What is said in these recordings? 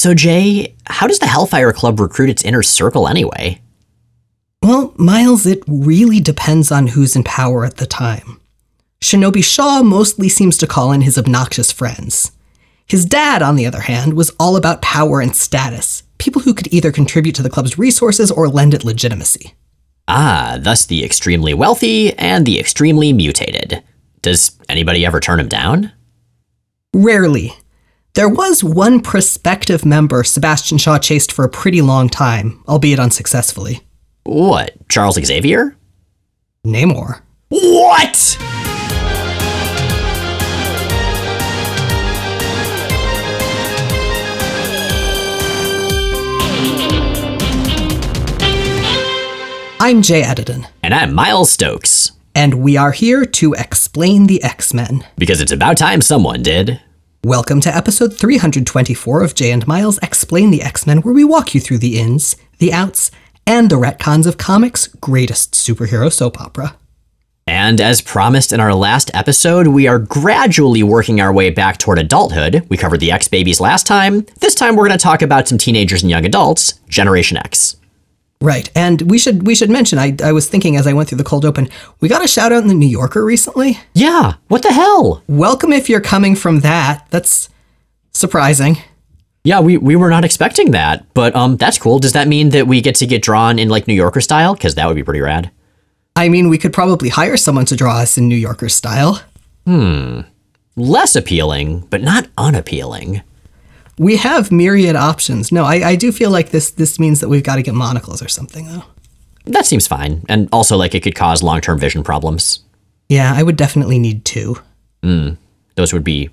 So, Jay, how does the Hellfire Club recruit its inner circle anyway? Well, Miles, it really depends on who's in power at the time. Shinobi Shaw mostly seems to call in his obnoxious friends. His dad, on the other hand, was all about power and status, people who could either contribute to the club's resources or lend it legitimacy. Ah, thus the extremely wealthy and the extremely mutated. Does anybody ever turn him down? Rarely. There was one prospective member Sebastian Shaw chased for a pretty long time, albeit unsuccessfully. What, Charles Xavier? Namor. What? I'm Jay Edidin, And I'm Miles Stokes. and we are here to explain the X Men. Because it's about time someone did. Welcome to episode 324 of Jay and Miles Explain the X Men, where we walk you through the ins, the outs, and the retcons of comics' greatest superhero soap opera. And as promised in our last episode, we are gradually working our way back toward adulthood. We covered the X babies last time. This time we're going to talk about some teenagers and young adults, Generation X. Right, and we should we should mention. I I was thinking as I went through the cold open, we got a shout out in the New Yorker recently. Yeah, what the hell? Welcome if you're coming from that. That's surprising. Yeah, we, we were not expecting that, but um, that's cool. Does that mean that we get to get drawn in like New Yorker style? Because that would be pretty rad. I mean, we could probably hire someone to draw us in New Yorker style. Hmm, less appealing, but not unappealing. We have myriad options. No, I, I do feel like this this means that we've got to get monocles or something though. That seems fine, and also like it could cause long term vision problems. Yeah, I would definitely need two. Those would be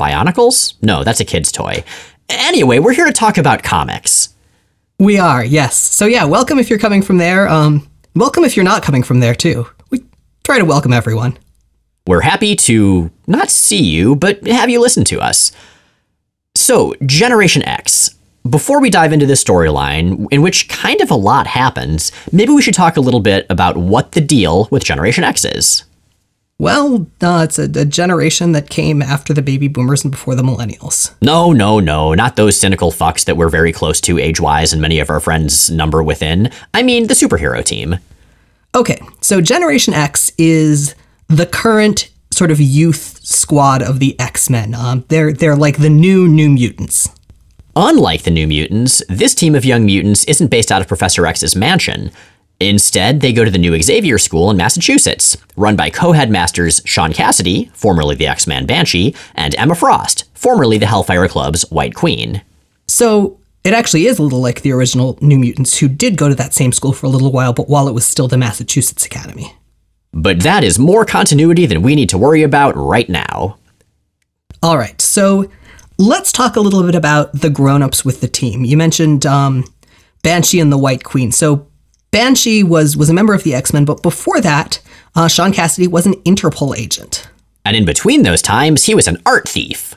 Bionicles? No, that's a kid's toy. Anyway, we're here to talk about comics. We are, yes. So yeah, welcome if you're coming from there. Um, welcome if you're not coming from there too. We try to welcome everyone. We're happy to not see you, but have you listen to us. So, Generation X. Before we dive into this storyline, in which kind of a lot happens, maybe we should talk a little bit about what the deal with Generation X is. Well, it's a, a generation that came after the baby boomers and before the millennials. No, no, no, not those cynical fucks that we're very close to age wise and many of our friends number within. I mean, the superhero team. Okay, so Generation X is the current sort of youth squad of the X Men. Um, they're they're like the new New Mutants. Unlike the New Mutants, this team of young mutants isn't based out of Professor X's mansion. Instead, they go to the New Xavier School in Massachusetts, run by co headmasters Sean Cassidy, formerly the X Man Banshee, and Emma Frost, formerly the Hellfire Club's White Queen. So it actually is a little like the original New Mutants, who did go to that same school for a little while, but while it was still the Massachusetts Academy. But that is more continuity than we need to worry about right now. All right, so let's talk a little bit about the grown-ups with the team. You mentioned um, Banshee and the White Queen. So Banshee was was a member of the X Men, but before that, uh, Sean Cassidy was an Interpol agent. And in between those times, he was an art thief.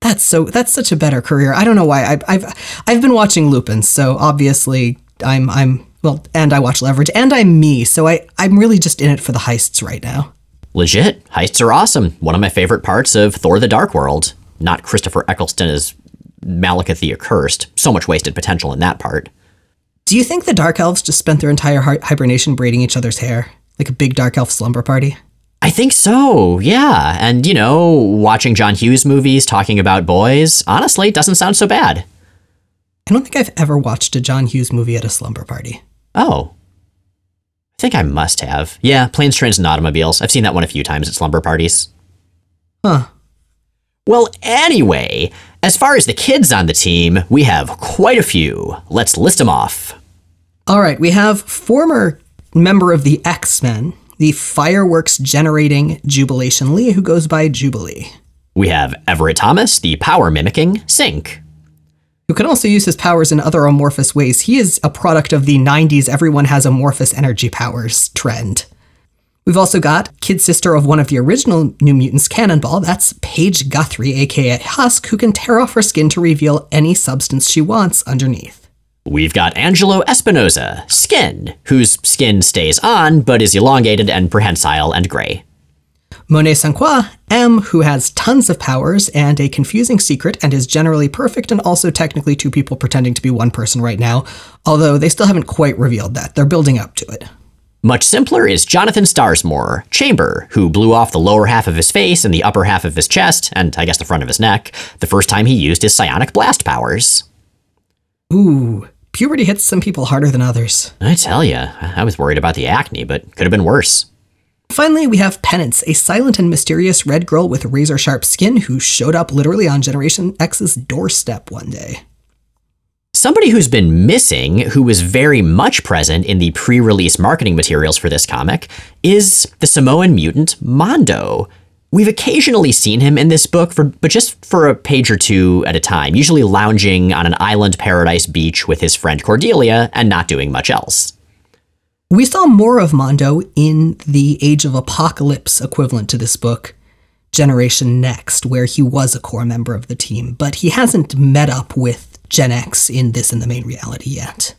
That's so. That's such a better career. I don't know why. I, I've I've been watching Lupin, so obviously I'm I'm well, and I watch Leverage, and I'm me, so I I'm really just in it for the heists right now. Legit, heists are awesome. One of my favorite parts of Thor the Dark World. Not Christopher Eccleston as Malekith the Accursed. So much wasted potential in that part. Do you think the Dark Elves just spent their entire hi- hibernation braiding each other's hair, like a big Dark Elf slumber party? I think so, yeah. And, you know, watching John Hughes movies talking about boys, honestly, doesn't sound so bad. I don't think I've ever watched a John Hughes movie at a slumber party. Oh. I think I must have. Yeah, Planes, Trains, and Automobiles. I've seen that one a few times at slumber parties. Huh. Well, anyway, as far as the kids on the team, we have quite a few. Let's list them off. All right, we have former member of the X Men, the fireworks generating Jubilation Lee, who goes by Jubilee, We have Everett Thomas, the power mimicking Synch. Who can also use his powers in other amorphous ways. He is a product of the 90s everyone has amorphous energy powers trend. We've also got kid sister of one of the original New Mutants, Cannonball. That's Paige Guthrie, aka Husk, who can tear off her skin to reveal any substance she wants underneath. We've got Angelo Espinosa, Skin, whose skin stays on but is elongated and prehensile and gray. Monet St. Croix, M, who has tons of powers and a confusing secret and is generally perfect and also technically two people pretending to be one person right now, although they still haven't quite revealed that. They're building up to it. Much simpler is Jonathan Starsmore, Chamber, who blew off the lower half of his face and the upper half of his chest, and I guess the front of his neck, the first time he used his psionic blast powers. Ooh, puberty hits some people harder than others. I tell ya, I was worried about the acne, but could have been worse. Finally, we have Penance, a silent and mysterious red girl with razor sharp skin who showed up literally on Generation X's doorstep one day. Somebody who's been missing, who was very much present in the pre release marketing materials for this comic, is the Samoan mutant Mondo. We've occasionally seen him in this book, for, but just for a page or two at a time, usually lounging on an island paradise beach with his friend Cordelia and not doing much else. We saw more of Mondo in the Age of Apocalypse equivalent to this book, Generation Next, where he was a core member of the team, but he hasn't met up with Gen X in this in the main reality yet.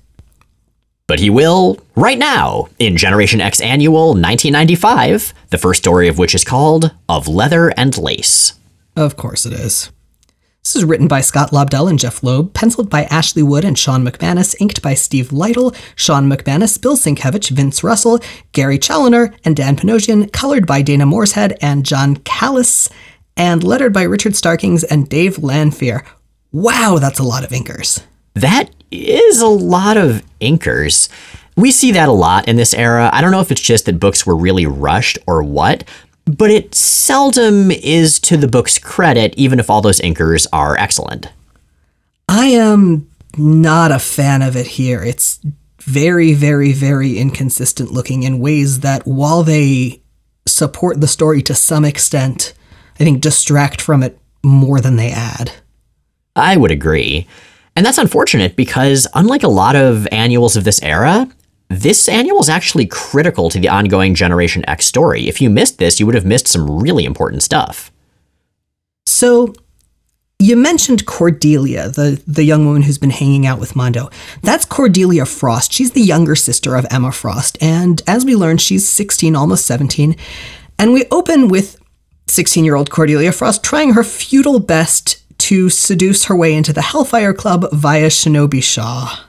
But he will right now in Generation X Annual 1995, the first story of which is called Of Leather and Lace. Of course it is. This is written by Scott Lobdell and Jeph Loeb, penciled by Ashley Wood and Shawn McManus, inked by Steve Lightle, Shawn McManus, Bill Sienkiewicz, Vince Russell, Gary Chaloner, and Dan Panosian, colored by Dana Moreshead and John Kalisz, and lettered by Richard Starkings and Dave Lanphear. Wow, that's a lot of inkers. That is a lot of inkers. We see that a lot in this era. I don't know if it's just that books were really rushed or what, but it seldom is to the book's credit, even if all those inkers are excellent. I am not a fan of it here. It's very, very, very inconsistent looking in ways that, while they support the story to some extent, I think distract from it more than they add. I would agree. And that's unfortunate because, unlike a lot of annuals of this era, this annual is actually critical to the ongoing Generation X story. If you missed this, you would have missed some really important stuff. So, you mentioned Cordelia, the, the young woman who's been hanging out with Mondo. That's Cordelia Frost. She's the younger sister of Emma Frost. And as we learned, she's 16, almost 17. And we open with 16 year old Cordelia Frost trying her futile best to seduce her way into the Hellfire Club via Shinobi Shaw.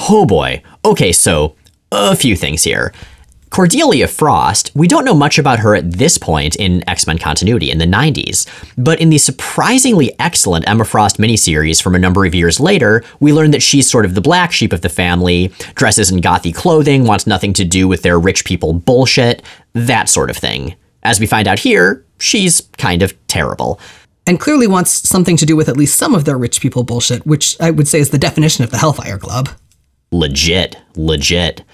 Oh boy. Okay, so a few things here. Cordelia Frost, we don't know much about her at this point in X Men continuity in the 90s, but in the surprisingly excellent Emma Frost miniseries from a number of years later, we learn that she's sort of the black sheep of the family, dresses in gothy clothing, wants nothing to do with their rich people bullshit, that sort of thing. As we find out here, she's kind of terrible. And clearly wants something to do with at least some of their rich people bullshit, which I would say is the definition of the Hellfire Club. Legit, legit.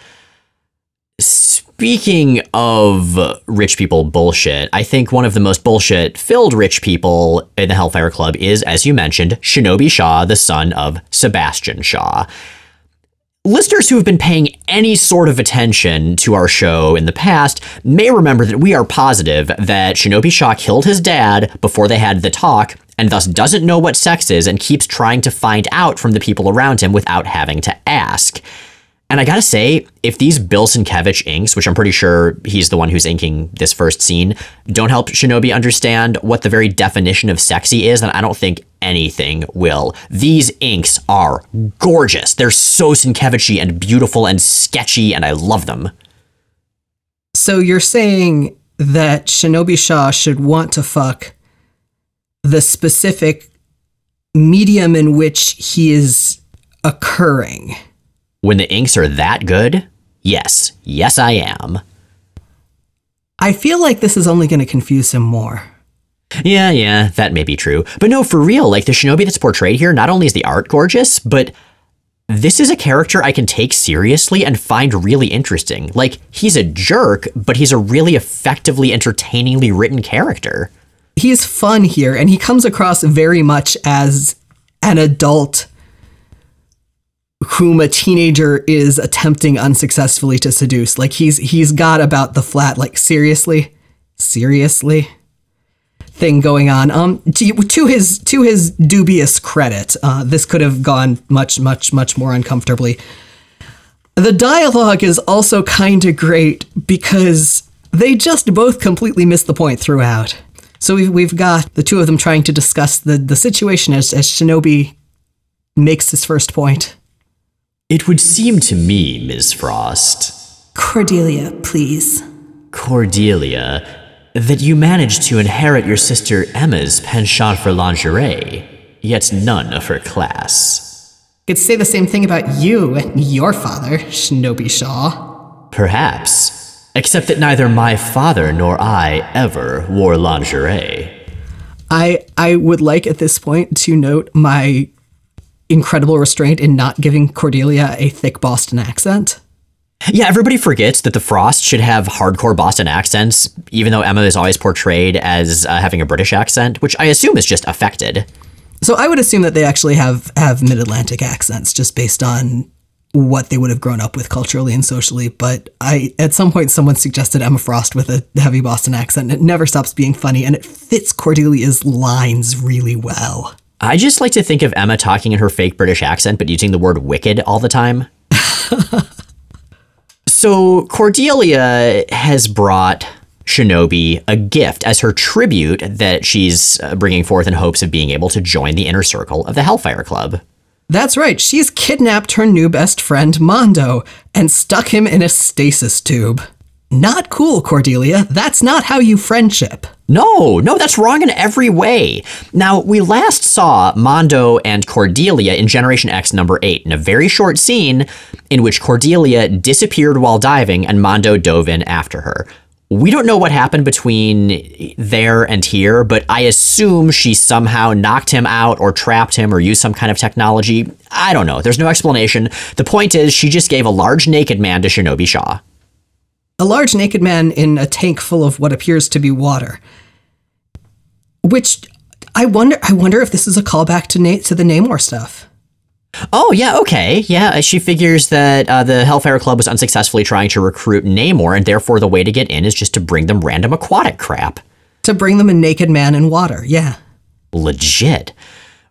Speaking of rich people bullshit, I think one of the most bullshit filled rich people in the Hellfire Club is, as you mentioned, Shinobi Shaw, the son of Sebastian Shaw. Listeners who have been paying any sort of attention to our show in the past may remember that we are positive that Shinobi Shaw killed his dad before they had the talk and thus doesn't know what sex is and keeps trying to find out from the people around him without having to ask. And I gotta say, if these Bill Sienkiewicz inks, which I'm pretty sure he's the one who's inking this first scene, don't help Shinobi understand what the very definition of sexy is, then I don't think anything will. These inks are gorgeous. They're so Sienkiewicz and beautiful and sketchy, and I love them. So you're saying that Shinobi Shaw should want to fuck the specific medium in which he is occurring. When the inks are that good, yes, yes, I am. I feel like this is only going to confuse him more. Yeah, yeah, that may be true. But no, for real, like the shinobi that's portrayed here, not only is the art gorgeous, but this is a character I can take seriously and find really interesting. Like, he's a jerk, but he's a really effectively, entertainingly written character. He's fun here, and he comes across very much as an adult whom a teenager is attempting unsuccessfully to seduce. Like he's he's got about the flat like seriously, seriously thing going on. Um, to, to his to his dubious credit, uh, this could have gone much much much more uncomfortably. The dialogue is also kind of great because They just both completely miss the point throughout. So we've, we've got the two of them trying to discuss the, the situation as, as Shinobi makes his first point. It would seem to me, Ms. Frost, Cordelia, please. Cordelia, that you managed to inherit your sister Emma's penchant for lingerie, yet none of her class. Could say the same thing about you and your father, Shinobi Shaw. Perhaps, except that neither my father nor I ever wore lingerie. I I would like at this point to note my incredible restraint in not giving Cordelia a thick Boston accent. Yeah, everybody forgets that the Frost should have hardcore Boston accents, even though Emma is always portrayed as uh, having a British accent, which I assume is just affected. So I would assume that they actually have have mid Atlantic accents just based on what they would have grown up with culturally and socially. But I at some point someone suggested Emma Frost with a heavy Boston accent. And it never stops being funny, and it fits Cordelia's lines really well. I just like to think of Emma talking in her fake British accent, but using the word wicked all the time. so Cordelia has brought Shinobi a gift as her tribute that she's uh, bringing forth in hopes of being able to join the inner circle of the Hellfire Club. That's right, she's kidnapped her new best friend, Mondo, and stuck him in a stasis tube. Not cool, Cordelia. That's not how you friendship. No, no, that's wrong in every way. Now, we last saw Mondo and Cordelia in Generation X number 8 in a very short scene in which Cordelia disappeared while diving and Mondo dove in after her. We don't know what happened between there and here, but I assume she somehow knocked him out or trapped him or used some kind of technology. I don't know. There's no explanation. The point is, she just gave a large naked man to Shinobi Shaw. A large naked man in a tank full of what appears to be water. Which I wonder I wonder if this is a callback to Na- to the Namor stuff. Oh, yeah, okay. Yeah, she figures that uh, the Hellfire Club was unsuccessfully trying to recruit Namor, and therefore the way to get in is just to bring them random aquatic crap. To bring them a naked man in water, yeah. Legit.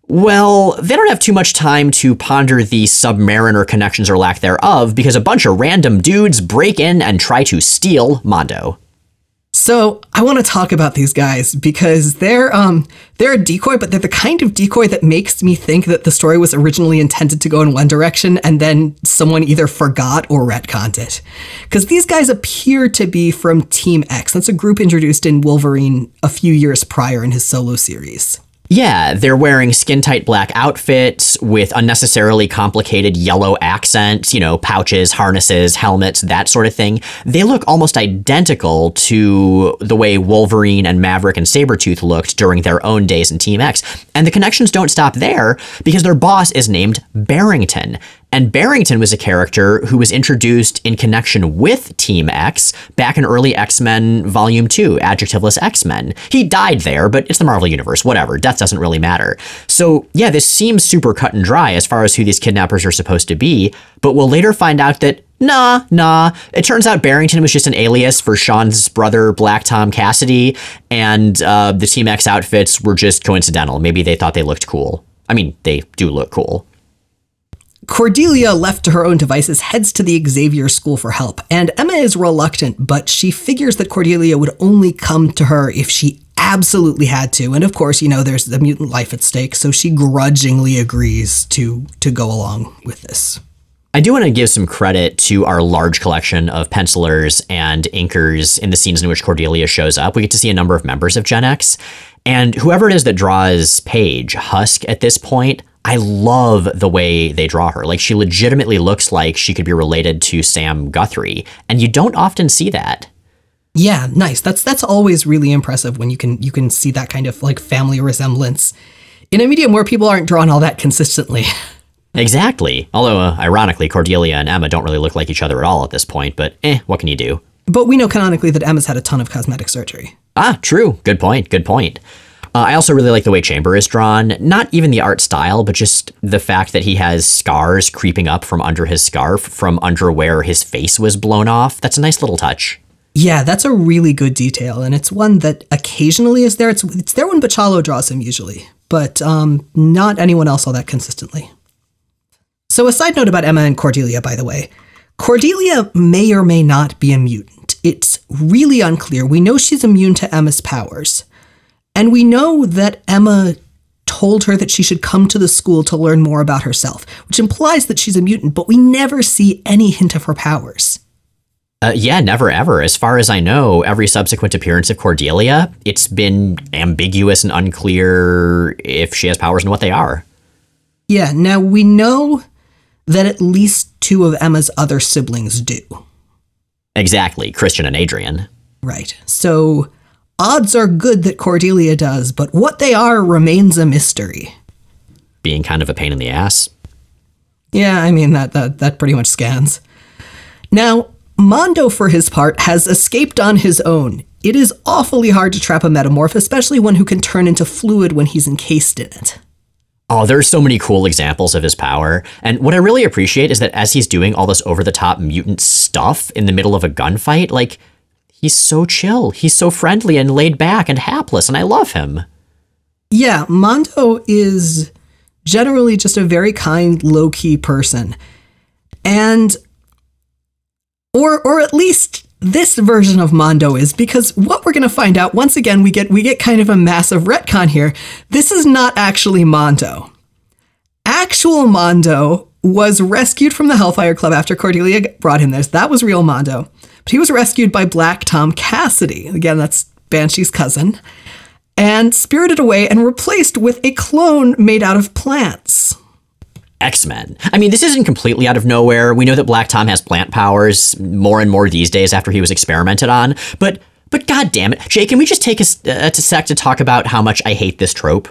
Well, they don't have too much time to ponder the submariner connections or lack thereof because a bunch of random dudes break in and try to steal Mondo. So I want to talk about these guys because they're um they're a decoy, but they're the kind of decoy that makes me think that the story was originally intended to go in one direction and then someone either forgot or retconned it. Because these guys appear to be from Team X. That's a group introduced in Wolverine a few years prior in his solo series. Yeah, they're wearing skin tight black outfits with unnecessarily complicated yellow accents, you know, pouches, harnesses, helmets, that sort of thing. They look almost identical to the way Wolverine and Maverick and Sabretooth looked during their own days in Team X. And the connections don't stop there because their boss is named Barrington. And Barrington was a character who was introduced in connection with Team X back in early X Men Volume 2, Adjectiveless X Men. He died there, but it's the Marvel Universe, whatever. Death doesn't really matter. So, yeah, this seems super cut and dry as far as who these kidnappers are supposed to be, but we'll later find out that Nah, nah. It turns out Barrington was just an alias for Sean's brother, Black Tom Cassidy, and uh, the Team X outfits were just coincidental. Maybe they thought they looked cool. I mean, they do look cool. Cordelia, left to her own devices, heads to the Xavier School for help, and Emma is reluctant, but she figures that Cordelia would only come to her if she absolutely had to. And of course, you know, there's the mutant life at stake, so she grudgingly agrees to to go along with this. I do want to give some credit to our large collection of pencilers and inkers in the scenes in which Cordelia shows up. We get to see a number of members of Gen X. And whoever it is that draws Paige, Husk, at this point, I love the way they draw her. Like she legitimately looks like she could be related to Sam Guthrie, and you don't often see that. Yeah, nice. That's that's always really impressive when you can you can see that kind of like family resemblance in a medium where people aren't drawn all that consistently. Exactly. Although, uh, ironically, Cordelia and Emma don't really look like each other at all at this point, but eh, what can you do? But we know canonically that Emma's had a ton of cosmetic surgery. Ah, true. Good point. Good point. Uh, I also really like the way Chamber is drawn. Not even the art style, but just the fact that he has scars creeping up from under his scarf, from under where his face was blown off. That's a nice little touch. Yeah, that's a really good detail, and it's one that occasionally is there. It's it's there when Bachalo draws him usually, but um, not anyone else all that consistently. So, a side note about Emma and Cordelia, by the way. Cordelia may or may not be a mutant. it's really unclear. We know she's immune to Emma's powers. And we know that Emma told her that she should come to the school to learn more about herself, which implies that she's a mutant, but we never see any hint of her powers. Uh, yeah, never ever. As far as I know, every subsequent appearance of Cordelia, it's been ambiguous and unclear if she has powers and what they are. Yeah, now we know that at least two of Emma's other siblings do. Exactly, Christian and Adrian. Right. So odds are good that Cordelia does, but what they are remains a mystery. Being kind of a pain in the ass. Yeah, I mean that that that pretty much scans. Now, Mondo for his part has escaped on his own. It is awfully hard to trap a metamorph, especially one who can turn into fluid when he's encased in it. Oh, there's so many cool examples of his power. And what I really appreciate is that as he's doing all this over the top mutant stuff in the middle of a gunfight, like, he's so chill. He's so friendly and laid back and hapless, and I love him. Yeah, Mondo is generally just a very kind, low key person. And, or, or at least this version of Mondo is because what we're going to find out once again we get we get kind of a massive retcon here. This is not actually Mondo. Actual Mondo was rescued from the Hellfire Club after Cordelia brought him this. That was real Mondo. But he was rescued by Black Tom Cassidy. Again, that's Banshee's cousin. And spirited away and replaced with a clone made out of plants. X Men. I mean, this isn't completely out of nowhere. We know that Black Tom has plant powers more and more these days after he was experimented on. But, but god damn it, Jay, can we just take a, uh, a sec to talk about how much I hate this trope?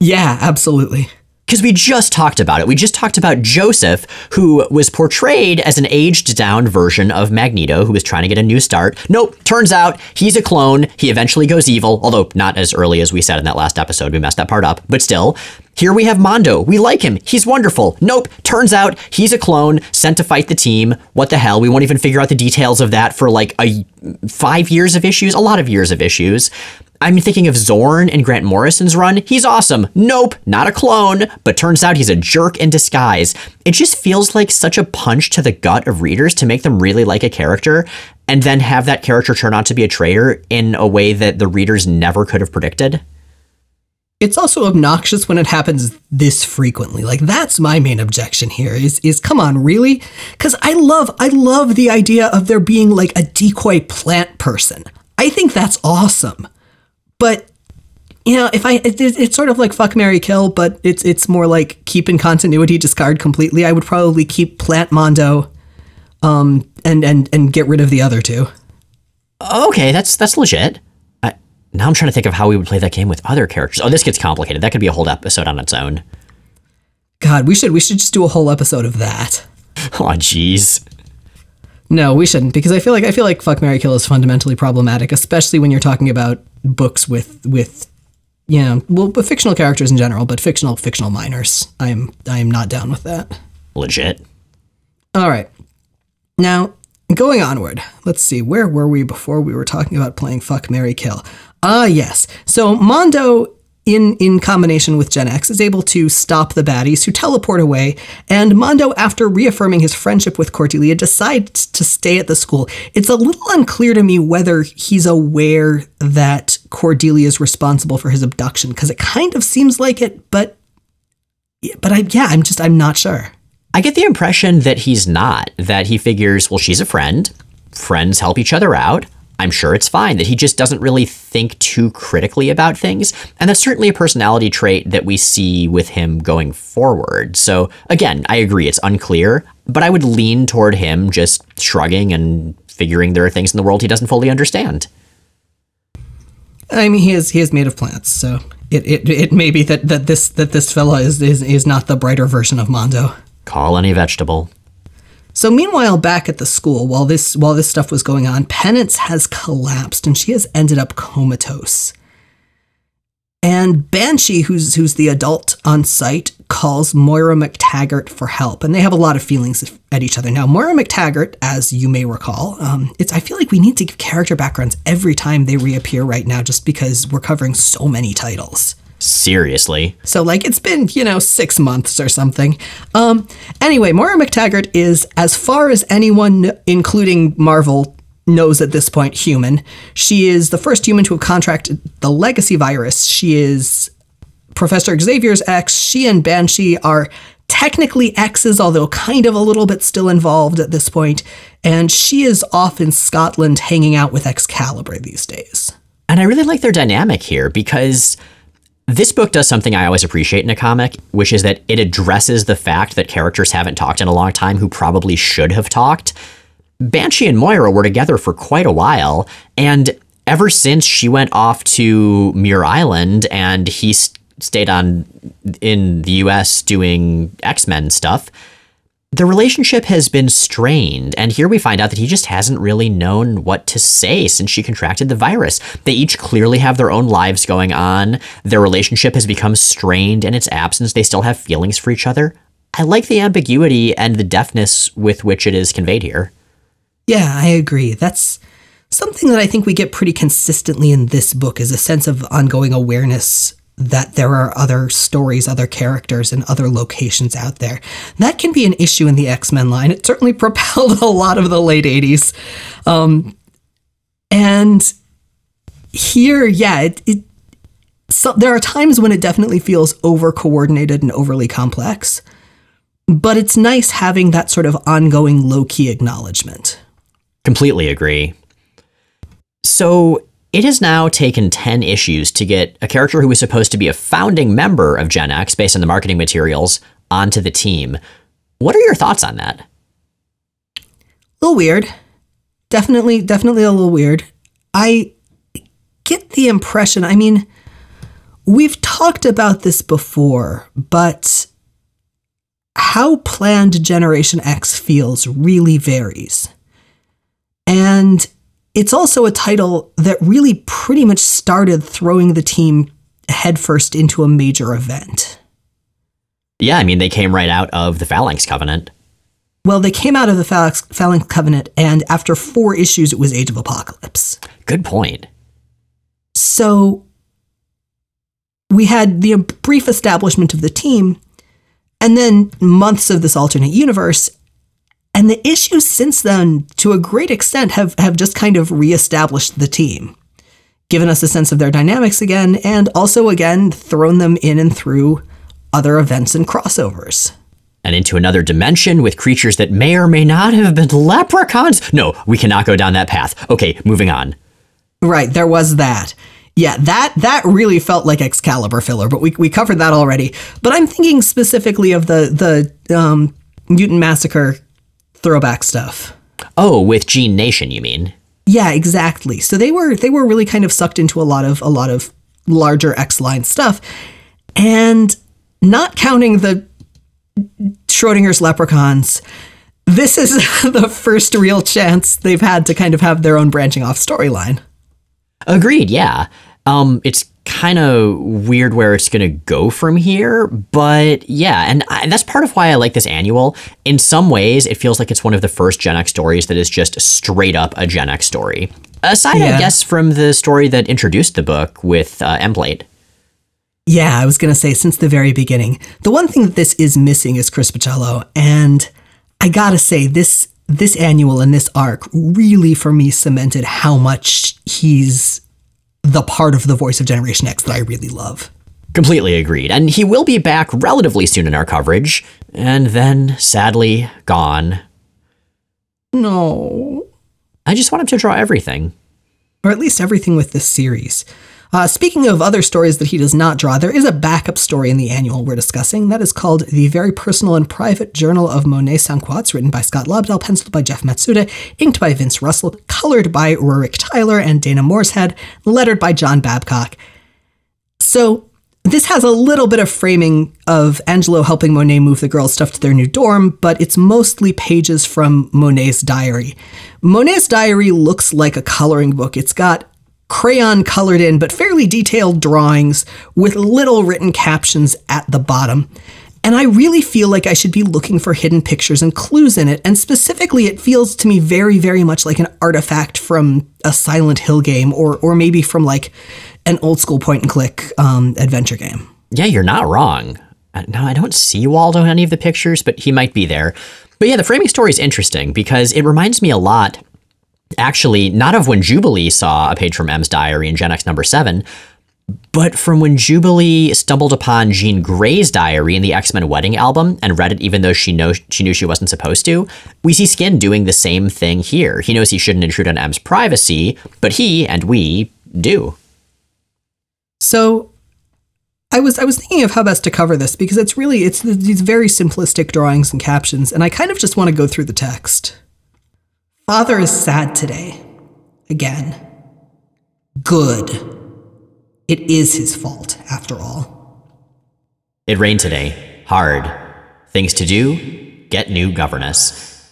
Yeah, absolutely. Because we just talked about it. We just talked about Joseph, who was portrayed as an aged down version of Magneto, who was trying to get a new start. Nope, turns out he's a clone. He eventually goes evil, although not as early as we said in that last episode. We messed that part up. But still, here we have Mondo. We like him. He's wonderful. Nope. Turns out he's a clone sent to fight the team. What the hell? We won't even figure out the details of that for like a five years of issues, a lot of years of issues. I'm thinking of Xorn and Grant Morrison's run. He's awesome. Nope, not a clone, but turns out he's a jerk in disguise. It just feels like such a punch to the gut of readers to make them really like a character and then have that character turn out to be a traitor in a way that the readers never could have predicted. It's also obnoxious when it happens this frequently. Like that's my main objection here is is come on, really? Cuz I love I love the idea of there being like a decoy plant person. I think that's awesome. But you know, if I it, it's sort of like fuck Mary kill, but it's it's more like keep in continuity, discard completely. I would probably keep Plant Mondo um and and and get rid of the other two. Okay, that's that's legit. I, now I'm trying to think of how we would play that game with other characters. Oh, this gets complicated. That could be a whole episode on its own. God, we should we should just do a whole episode of that. Oh, jeez. No, we shouldn't because I feel like I feel like fuck Mary kill is fundamentally problematic, especially when you're talking about books with with you know well but fictional characters in general, but fictional fictional minors. I'm I'm not down with that. Legit. All right. Now, going onward, let's see, where were we before we were talking about playing Fuck Mary Kill? Ah, yes. So Mondo in in combination with Gen X is able to stop the baddies who teleport away, and Mondo, after reaffirming his friendship with Cordelia, decides to stay at the school. It's a little unclear to me whether he's aware that Cordelia is responsible for his abduction, because it kind of seems like it, but but I yeah, I'm just I'm not sure. I get the impression that he's not, that he figures, well, she's a friend. Friends help each other out. I'm sure it's fine, that he just doesn't really think too critically about things. And that's certainly a personality trait that we see with him going forward. So, again, I agree, it's unclear, but I would lean toward him just shrugging and figuring there are things in the world he doesn't fully understand. I mean, he is he is made of plants, so it, it, it may be that, that this that this fella is, is is not the brighter version of Mondo. Call any vegetable. So meanwhile, back at the school, while this while this stuff was going on, Penance has collapsed and she has ended up comatose. And Banshee, who's who's the adult on site, calls Moira McTaggart for help, and they have a lot of feelings at each other. Now, Moira McTaggart, as you may recall, um, it's I feel like we need to give character backgrounds every time they reappear right now, just because we're covering so many titles. Seriously. So like it's been, you know, six months or something. Um, anyway, Moira McTaggart is, as far as anyone, including Marvel, knows at this point human. She is the first human to have contracted the legacy virus. She is Professor Xavier's ex. She and Banshee are technically exes, although kind of a little bit still involved at this point. And she is off in Scotland hanging out with Excalibur these days. And I really like their dynamic here because this book does something I always appreciate in a comic, which is that it addresses the fact that characters haven't talked in a long time who probably should have talked. Banshee and Moira were together for quite a while, and ever since she went off to Muir Island and he st- stayed on in the US doing X-Men stuff, the relationship has been strained, and here we find out that he just hasn't really known what to say since she contracted the virus. They each clearly have their own lives going on. Their relationship has become strained in its absence. They still have feelings for each other. I like the ambiguity and the deftness with which it is conveyed here. Yeah, I agree. That's something that I think we get pretty consistently in this book is a sense of ongoing awareness that there are other stories, other characters, and other locations out there. That can be an issue in the X Men line. It certainly propelled a lot of the late 80s. Um, and here, yeah, it, it so there are times when it definitely feels over coordinated and overly complex, but it's nice having that sort of ongoing low key acknowledgement. Completely agree. So, it has now taken 10 issues to get a character who was supposed to be a founding member of Gen X based on the marketing materials onto the team. What are your thoughts on that? A little weird. Definitely, definitely a little weird. I get the impression, I mean, we've talked about this before, but how planned Generation X feels really varies. And it's also a title that really pretty much started throwing the team headfirst into a major event. Yeah, I mean, they came right out of the Phalanx Covenant. Well, they came out of the Phalanx, Phalanx Covenant, and after four issues, it was Age of Apocalypse. Good point. So we had the brief establishment of the team, and then months of this alternate universe, and the issues since then, to a great extent, have, have just kind of reestablished the team, given us a sense of their dynamics again, and also again thrown them in and through other events and crossovers. And into another dimension with creatures that may or may not have been leprechauns. No, we cannot go down that path. Okay, moving on. Right, there was that. Yeah, that that really felt like Excalibur filler, but we, we covered that already. But I'm thinking specifically of the the um, Mutant Massacre throwback stuff. Oh, with Gene Nation, you mean? Yeah, exactly. So they were they were really kind of sucked into a lot of a lot of larger X line stuff, and not counting the Schrodinger's leprechauns. This is the first real chance they've had to kind of have their own branching off storyline. Agreed. Yeah. Um, it's kind of weird where it's going to go from here, but yeah, and, I, and that's part of why I like this annual. In some ways, it feels like it's one of the first Gen X stories that is just straight up a Gen X story. Aside, yeah. I guess, from the story that introduced the book with uh, Emplate. Yeah, I was going to say since the very beginning. The one thing that this is missing is Chris Bachalo, and I got to say this this annual and this arc really for me cemented how much he's the part of the voice of Generation X that I really love. Completely agreed. And he will be back relatively soon in our coverage, and then sadly gone. No. I just want him to draw everything. Or at least everything with this series. Uh, speaking of other stories that he does not draw, there is a backup story in the annual we're discussing that is called The Very Personal and Private Journal of Monet Sanquats, written by Scott Lobdell, penciled by Jeff Matsuda, inked by Vince Russell, colored by Rurik Tyler and Dana Moreshead, lettered by John Babcock. So, this has a little bit of framing of Angelo helping Monet move the girls' stuff to their new dorm, but it's mostly pages from Monet's diary. Monet's diary looks like a coloring book. It's got crayon colored in but fairly detailed drawings with little written captions at the bottom. And I really feel like I should be looking for hidden pictures and clues in it. And specifically, it feels to me very, very much like an artifact from a Silent Hill game or, or maybe from like an old school point and click um, adventure game. Yeah, you're not wrong. Uh, now, I don't see Waldo in any of the pictures, but he might be there. But yeah, the framing story is interesting because it reminds me a lot Actually, not of when Jubilee saw a page from M's diary in Gen X number 7, but from when Jubilee stumbled upon Jean Grey's diary in the X-Men wedding album and read it even though she she knew she wasn't supposed to, we see Skin doing the same thing here. He knows he shouldn't intrude on M's privacy, but he and we do. So I was I was thinking of how best to cover this because it's really it's these very simplistic drawings and captions and I kind of just want to go through the text. Father is sad today. Again. Good. It is his fault, after all. It rained today. Hard. Things to do? Get new governess.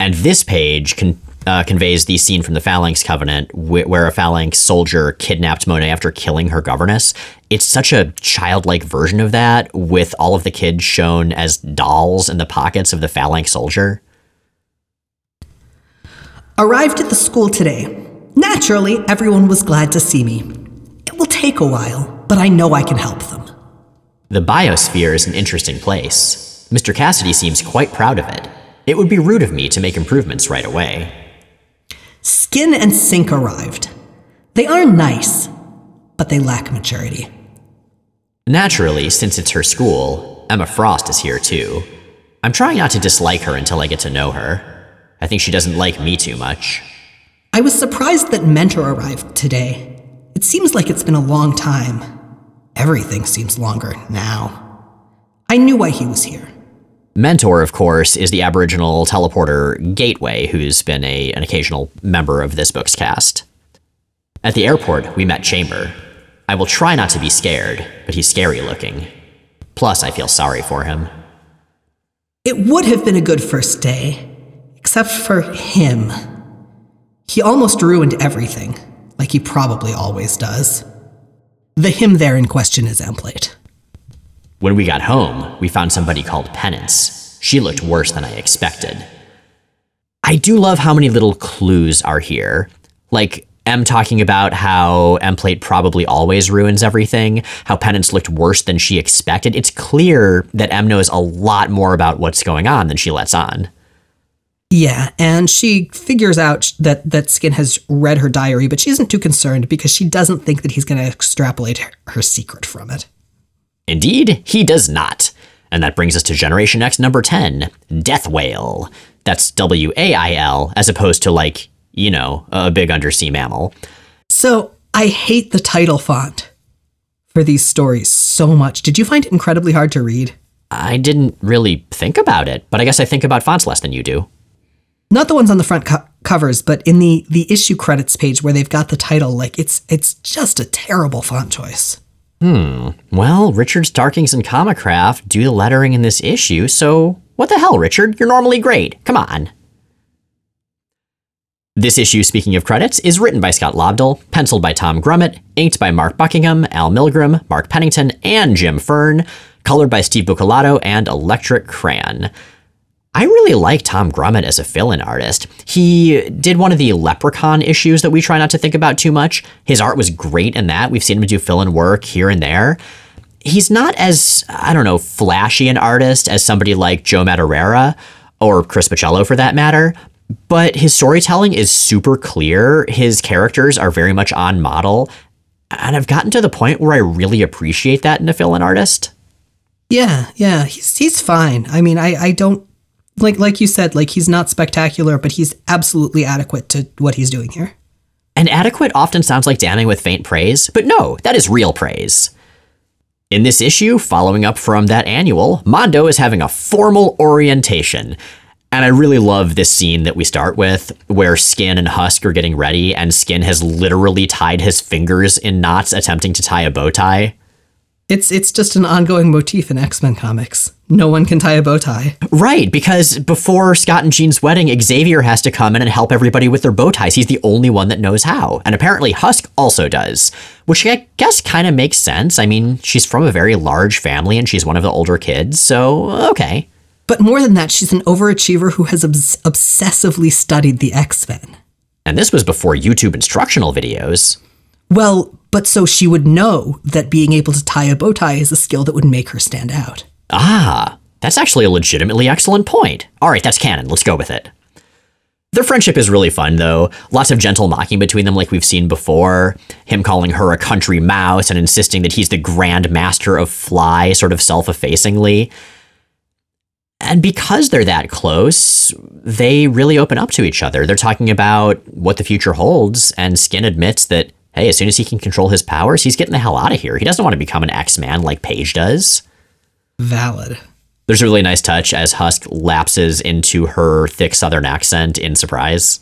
And this page con- uh, conveys the scene from the Phalanx Covenant wh- where a Phalanx soldier kidnapped Monet after killing her governess. It's such a childlike version of that, with all of the kids shown as dolls in the pockets of the Phalanx soldier. Arrived at the school today. Naturally, everyone was glad to see me It will take a while, but I know I can help them. The biosphere is an interesting place. Mr. Cassidy seems quite proud of it. It would be rude of me to make improvements right away. Skin and Synch arrived. They are nice, but they lack maturity. Naturally, since it's her school, Emma Frost is here too. I'm trying not to dislike her until I get to know her. I think she doesn't like me too much. I was surprised that Mentor arrived today. It seems like it's been a long time. Everything seems longer now. I knew why he was here. Mentor, of course, is the Aboriginal teleporter Gateway, who's been a, an occasional member of this book's cast. At the airport, we met Chamber. I will try not to be scared, but he's scary looking. Plus, I feel sorry for him. It would have been a good first day, except for him. He almost ruined everything like he probably always does. The him there in question is Emplate. When we got home, we found somebody called Penance. She looked worse than I expected. I do love how many little clues are here. Like M talking about how Emplate probably always ruins everything, how Penance looked worse than she expected. It's clear that M knows a lot more about what's going on than she lets on. Yeah, and she figures out that that Skin has read her diary, but she isn't too concerned because she doesn't think that he's going to extrapolate her, her secret from it. Indeed, he does not. And that brings us to Generation X number 10, Death Whale. That's W A I L, as opposed to, like, you know, a big undersea mammal. So I hate the title font for these stories so much. Did you find it incredibly hard to read? I didn't really think about it, but I guess I think about fonts less than you do not the ones on the front co- covers, but in the the issue credits page where they've got the title, like it's it's just a terrible font choice. Hmm. Well, Richard Starkings and Comicraft do the lettering in this issue, so what the hell, Richard? You're normally great. Come on. This issue, speaking of credits, is written by Scott Lobdell, penciled by Tom Grummett, inked by Mark Buckingham, Al Milgrom, Mark Pennington, and Jim Fern, colored by Steve Buccellato and Electric Crayon. I really like Tom Grummett as a fill-in artist. He did one of the Leprechaun issues that we try not to think about too much. His art was great in that. We've seen him do fill-in work here and there. He's not as, I don't know, flashy an artist as somebody like Joe Madureira or Chris Bachalo for that matter, but his storytelling is super clear. His characters are very much on model, and I've gotten to the point where I really appreciate that in a fill-in artist. Yeah, yeah, he's he's fine. I mean, I I don't like like you said, like he's not spectacular, but he's absolutely adequate to what he's doing here. And adequate often sounds like damning with faint praise, but no, that is real praise. In this issue, following up from that annual, Mondo is having a formal orientation. And I really love this scene that we start with, where Skin and Husk are getting ready, and Skin has literally tied his fingers in knots attempting to tie a bow tie. It's it's just an ongoing motif in X-Men comics. No one can tie a bow tie. Right, because before Scott and Jean's wedding, Xavier has to come in and help everybody with their bow ties. He's the only one that knows how. And apparently Husk also does, which I guess kind of makes sense. I mean, she's from a very large family and she's one of the older kids, so okay. But more than that, she's an overachiever who has obs- obsessively studied the X-Men. And this was before YouTube instructional videos. Well, but so she would know that being able to tie a bow tie is a skill that would make her stand out. Ah, that's actually a legitimately excellent point. All right, that's canon. Let's go with it. Their friendship is really fun, though. Lots of gentle mocking between them, like we've seen before. Him calling her a country mouse and insisting that he's the grand master of fly, sort of self effacingly. And because they're that close, they really open up to each other. They're talking about what the future holds, and Skin admits that, hey, as soon as he can control his powers, he's getting the hell out of here. He doesn't want to become an X Man like Paige does. Valid. There's a really nice touch as Husk lapses into her thick southern accent in surprise.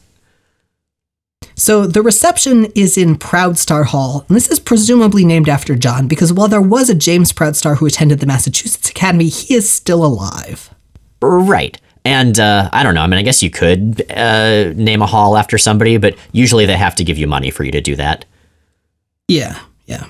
So the reception is in Proudstar Hall, and this is presumably named after John because while there was a James Proudstar who attended the Massachusetts Academy, he is still alive. Right. And uh, I don't know. I mean, I guess you could uh, name a hall after somebody, but usually they have to give you money for you to do that. Yeah, yeah.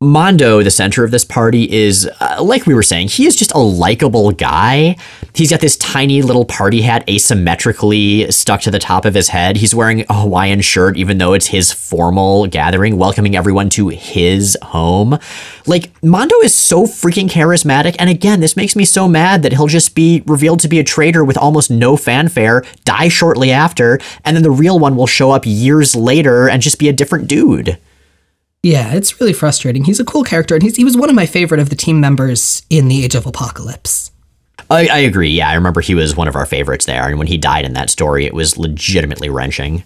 Mondo, the center of this party, is uh, like we were saying, he is just a likable guy. He's got this tiny little party hat asymmetrically stuck to the top of his head. He's wearing a Hawaiian shirt, even though it's his formal gathering, welcoming everyone to his home. Like, Mondo is so freaking charismatic. And again, this makes me so mad that he'll just be revealed to be a traitor with almost no fanfare, die shortly after, and then the real one will show up years later and just be a different dude. Yeah, it's really frustrating. He's a cool character, and he's, he was one of my favorite of the team members in the Age of Apocalypse. I, I agree. Yeah, I remember he was one of our favorites there. And when he died in that story, it was legitimately wrenching.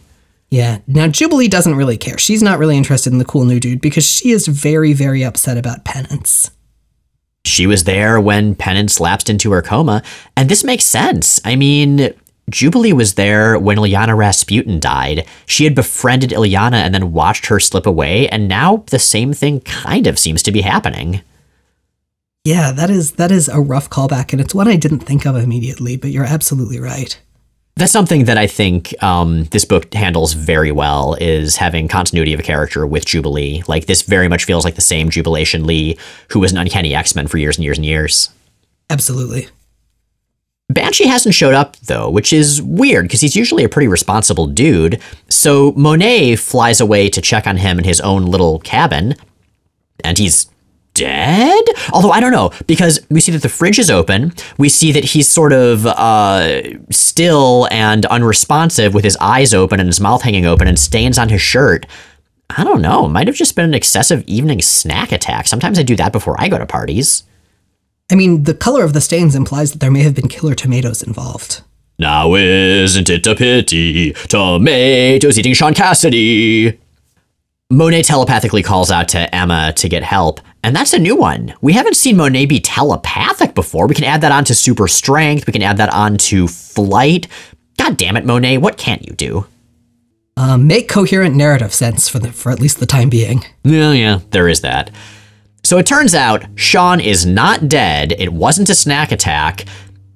Yeah. Now, Jubilee doesn't really care. She's not really interested in the cool new dude because she is very, very upset about Penance. She was there when Penance lapsed into her coma. And this makes sense. I mean, Jubilee was there when Illyana Rasputin died. She had befriended Illyana and then watched her slip away, and now the same thing kind of seems to be happening. Yeah, that is that is a rough callback, and it's one I didn't think of immediately, but you're absolutely right. That's something that I think um, this book handles very well is having continuity of a character with Jubilee. Like this very much feels like the same Jubilation Lee who was an uncanny X-Men for years and years and years. Absolutely. Banshee hasn't showed up though, which is weird because he's usually a pretty responsible dude. So Monet flies away to check on him in his own little cabin, and he's dead? Although I don't know, because we see that the fridge is open. We see that he's sort of uh, still and unresponsive with his eyes open and his mouth hanging open and stains on his shirt. I don't know. Might have just been an excessive evening snack attack. Sometimes I do that before I go to parties. I mean, the color of the stains implies that there may have been killer tomatoes involved. Now isn't it a pity? Tomatoes eating Sean Cassidy. Monet telepathically calls out to Emma to get help, and that's a new one. We haven't seen Monet be telepathic before. We can add that on to super strength. We can add that on to flight. God damn it, Monet, what can't you do? Um, make coherent narrative sense for the for at least the time being. Yeah, yeah, there is that. So it turns out Sean is not dead. It wasn't a snack attack.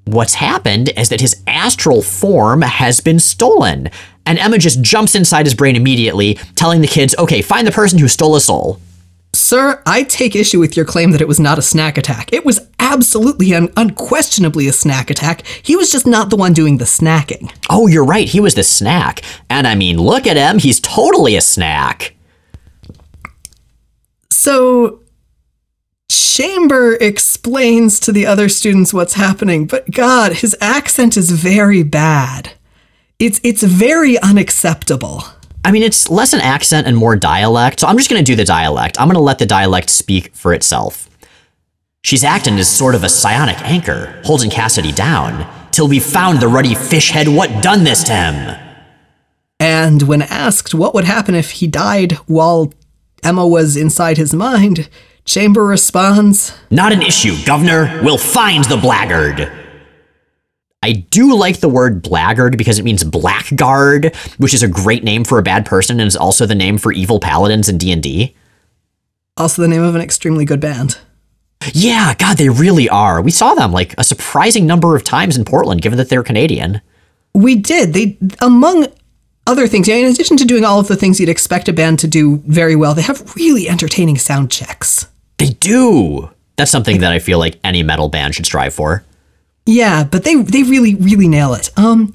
What's happened is that his astral form has been stolen. And Emma just jumps inside his brain immediately, telling the kids, okay, find the person who stole a soul. Sir, I take issue with your claim that it was not a snack attack. It was absolutely and unquestionably a snack attack. He was just not the one doing the snacking. Oh, you're right. He was the snack. And I mean, look at him. He's totally a snack. So, Chamber explains to the other students what's happening, but God, his accent is very bad. It's it's very unacceptable. I mean, it's less an accent and more dialect, so I'm just going to do the dialect. I'm going to let the dialect speak for itself. She's acting as sort of a psionic anchor, holding Cassidy down, till we found the ruddy fish head what done this to him. And when asked what would happen if he died while Emma was inside his mind, Chamber responds, Not an issue, Governor. We'll find the blackguard. I do like the word blackguard because it means blackguard, which is a great name for a bad person and is also the name for evil paladins in D&D. Also the name of an extremely good band. Yeah, god, they really are. We saw them like a surprising number of times in Portland given that they're Canadian. We did. They among other things, in addition to doing all of the things you'd expect a band to do very well, they have really entertaining sound checks. They do. That's something that I feel like any metal band should strive for. Yeah, but they they really really nail it. Um,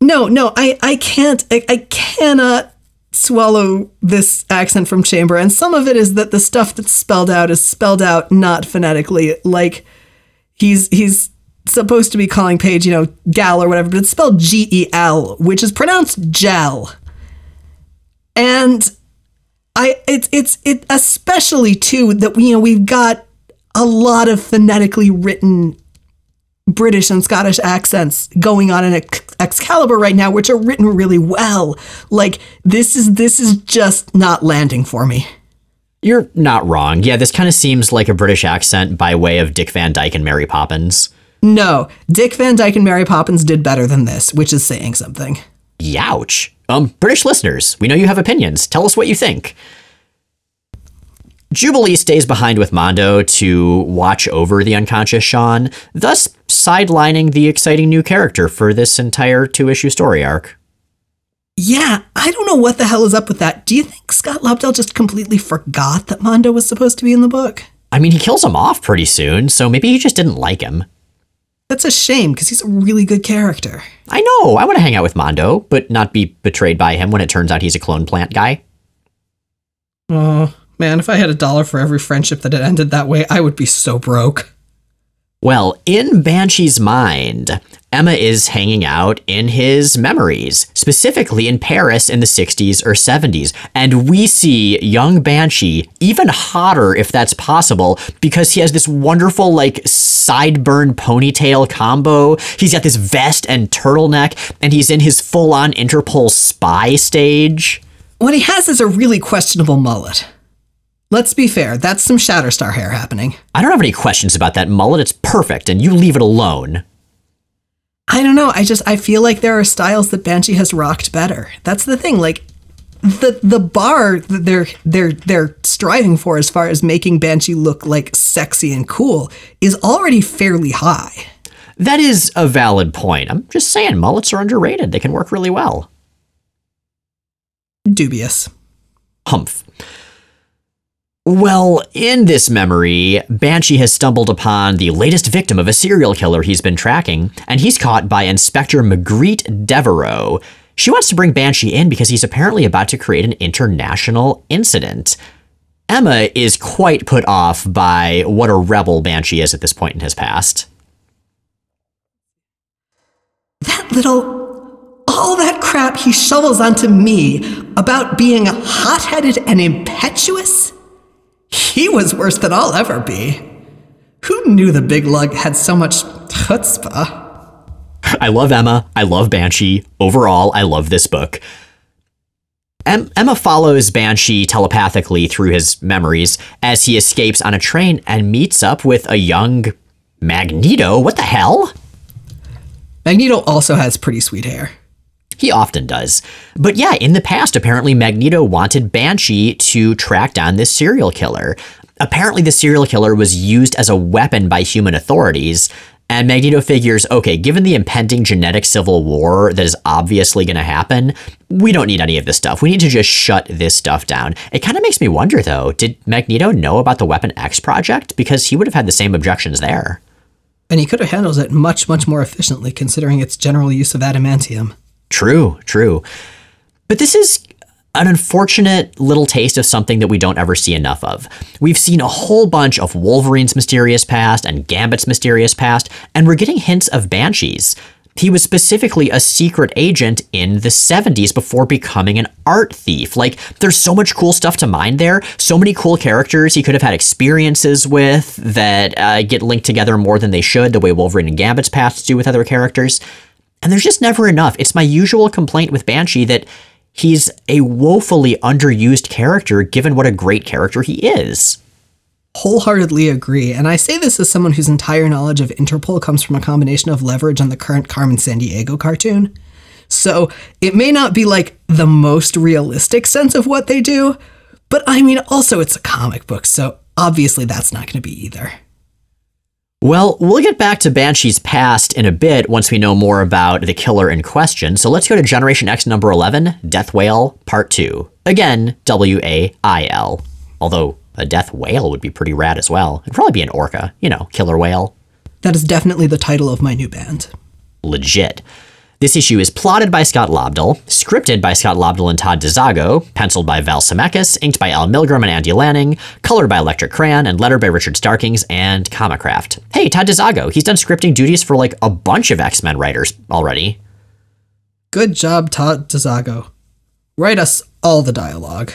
no, no, I I can't I, I cannot swallow this accent from Chamber, and some of it is that the stuff that's spelled out is spelled out not phonetically. Like he's he's supposed to be calling Paige, you know, gal or whatever, but it's spelled G E L, which is pronounced gel. And I it's it's it especially too that you know we've got a lot of phonetically written British and Scottish accents going on in Ex- Excalibur right now, which are written really well. Like this is this is just not landing for me. You're not wrong. Yeah, this kind of seems like a British accent by way of Dick Van Dyke and Mary Poppins. No, Dick Van Dyke and Mary Poppins did better than this, which is saying something. Youch. Um, British listeners, we know you have opinions. Tell us what you think. Jubilee stays behind with Mondo to watch over the unconscious Sean, thus sidelining the exciting new character for this entire two issue story arc. Yeah, I don't know what the hell is up with that. Do you think Scott Lobdell just completely forgot that Mondo was supposed to be in the book? I mean, he kills him off pretty soon, so maybe he just didn't like him. That's a shame because he's a really good character. I know, I want to hang out with Mondo, but not be betrayed by him when it turns out he's a clone plant guy. Oh, man, if I had a dollar for every friendship that had ended that way, I would be so broke. Well, in Banshee's mind, Emma is hanging out in his memories, specifically in Paris in the 60s or 70s. And we see young Banshee, even hotter if that's possible, because he has this wonderful, like, sideburn ponytail combo. He's got this vest and turtleneck, and he's in his full on Interpol spy stage. What he has is a really questionable mullet. Let's be fair, that's some Shatterstar hair happening. I don't have any questions about that mullet. It's perfect, and you leave it alone. I don't know. I just I feel like there are styles that Banshee has rocked better. That's the thing. Like the the bar that they're they're they're striving for as far as making Banshee look like sexy and cool is already fairly high. That is a valid point. I'm just saying mullets are underrated. They can work really well. Dubious. Humph. Well, in this memory, Banshee has stumbled upon the latest victim of a serial killer he's been tracking, and he's caught by Inspector Magritte Devereaux. She wants to bring Banshee in because he's apparently about to create an international incident. Emma is quite put off by what a rebel Banshee is at this point in his past. That little all that crap he shovels onto me about being hot-headed and impetuous he was worse than I'll ever be. Who knew the big lug had so much chutzpah? I love Emma. I love Banshee. Overall, I love this book. Em- Emma follows Banshee telepathically through his memories as he escapes on a train and meets up with a young Magneto. What the hell? Magneto also has pretty sweet hair. He often does. But yeah, in the past, apparently Magneto wanted Banshee to track down this serial killer. Apparently, the serial killer was used as a weapon by human authorities. And Magneto figures, okay, given the impending genetic civil war that is obviously going to happen, we don't need any of this stuff. We need to just shut this stuff down. It kind of makes me wonder, though, did Magneto know about the Weapon X project? Because he would have had the same objections there. And he could have handled it much, much more efficiently considering its general use of adamantium. True, true. But this is an unfortunate little taste of something that we don't ever see enough of. We've seen a whole bunch of Wolverine's mysterious past and Gambit's mysterious past, and we're getting hints of Banshees. He was specifically a secret agent in the 70s before becoming an art thief. Like, there's so much cool stuff to mine there. So many cool characters he could have had experiences with that uh, get linked together more than they should, the way Wolverine and Gambit's pasts do with other characters. And there's just never enough. It's my usual complaint with Banshee that he's a woefully underused character given what a great character he is. Wholeheartedly agree. And I say this as someone whose entire knowledge of Interpol comes from a combination of leverage on the current Carmen Sandiego cartoon. So it may not be like the most realistic sense of what they do, but I mean, also it's a comic book, so obviously that's not going to be either. Well, we'll get back to Banshee's past in a bit once we know more about the killer in question. So let's go to Generation X number 11, Death Wail Part 2. Again, W A I L. Although a death whale would be pretty rad as well. It'd probably be an orca, you know, killer whale. That is definitely the title of my new band. Legit. This issue is plotted by Scott Lobdell, scripted by Scott Lobdell and Todd DeZago, penciled by Val Semeiks, inked by Al Milgrom and Andy Lanning, colored by Electric Crayon, and lettered by Richard Starkings and Comicraft. Hey, Todd DeZago, he's done scripting duties for like a bunch of X Men writers already. Good job, Todd DeZago. Write us all the dialogue.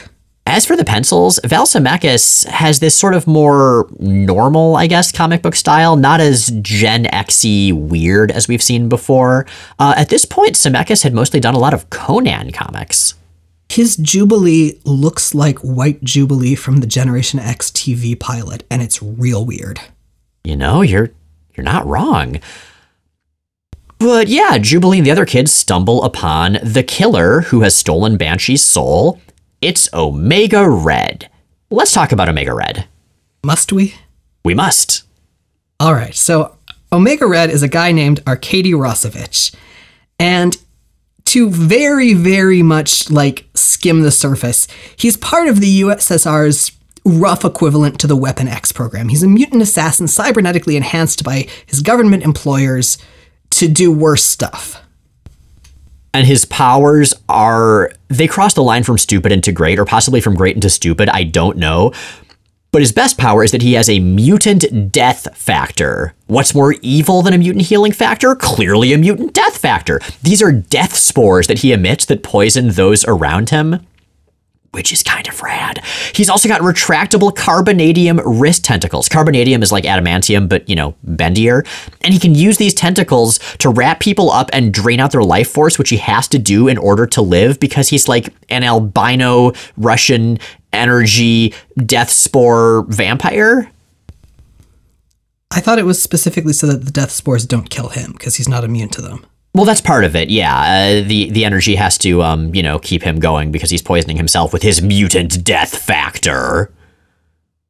As for the pencils, Val Semeiks has this sort of more normal, I guess, comic book style, not as Gen Xy weird as we've seen before. Uh, at this point, Semeiks had mostly done a lot of Conan comics. His Jubilee looks like White Jubilee from the Generation X TV pilot, and it's real weird. You know, you're you're not wrong. But yeah, Jubilee and the other kids stumble upon the killer who has stolen Banshee's soul it's Omega Red. Let's talk about Omega Red. Must we? We must. All right. So, Omega Red is a guy named Arkady Rossovich. And to very, very much like skim the surface, he's part of the USSR's rough equivalent to the Weapon X program. He's a mutant assassin cybernetically enhanced by his government employers to do worse stuff and his powers are they cross the line from stupid into great or possibly from great into stupid i don't know but his best power is that he has a mutant death factor. What's more evil than a mutant healing factor? Clearly a mutant death factor. These are death spores that he emits that poison those around him which is kind of rad. He's also got retractable carbonadium wrist tentacles. Carbonadium is like adamantium, but you know, bendier. And he can use these tentacles to wrap people up and drain out their life force, which he has to do in order to live because he's like an albino Russian energy death spore vampire. I thought it was specifically so that the death spores don't kill him because he's not immune to them. Well, that's part of it. Yeah, uh, the the energy has to, um, you know, keep him going because he's poisoning himself with his mutant death factor.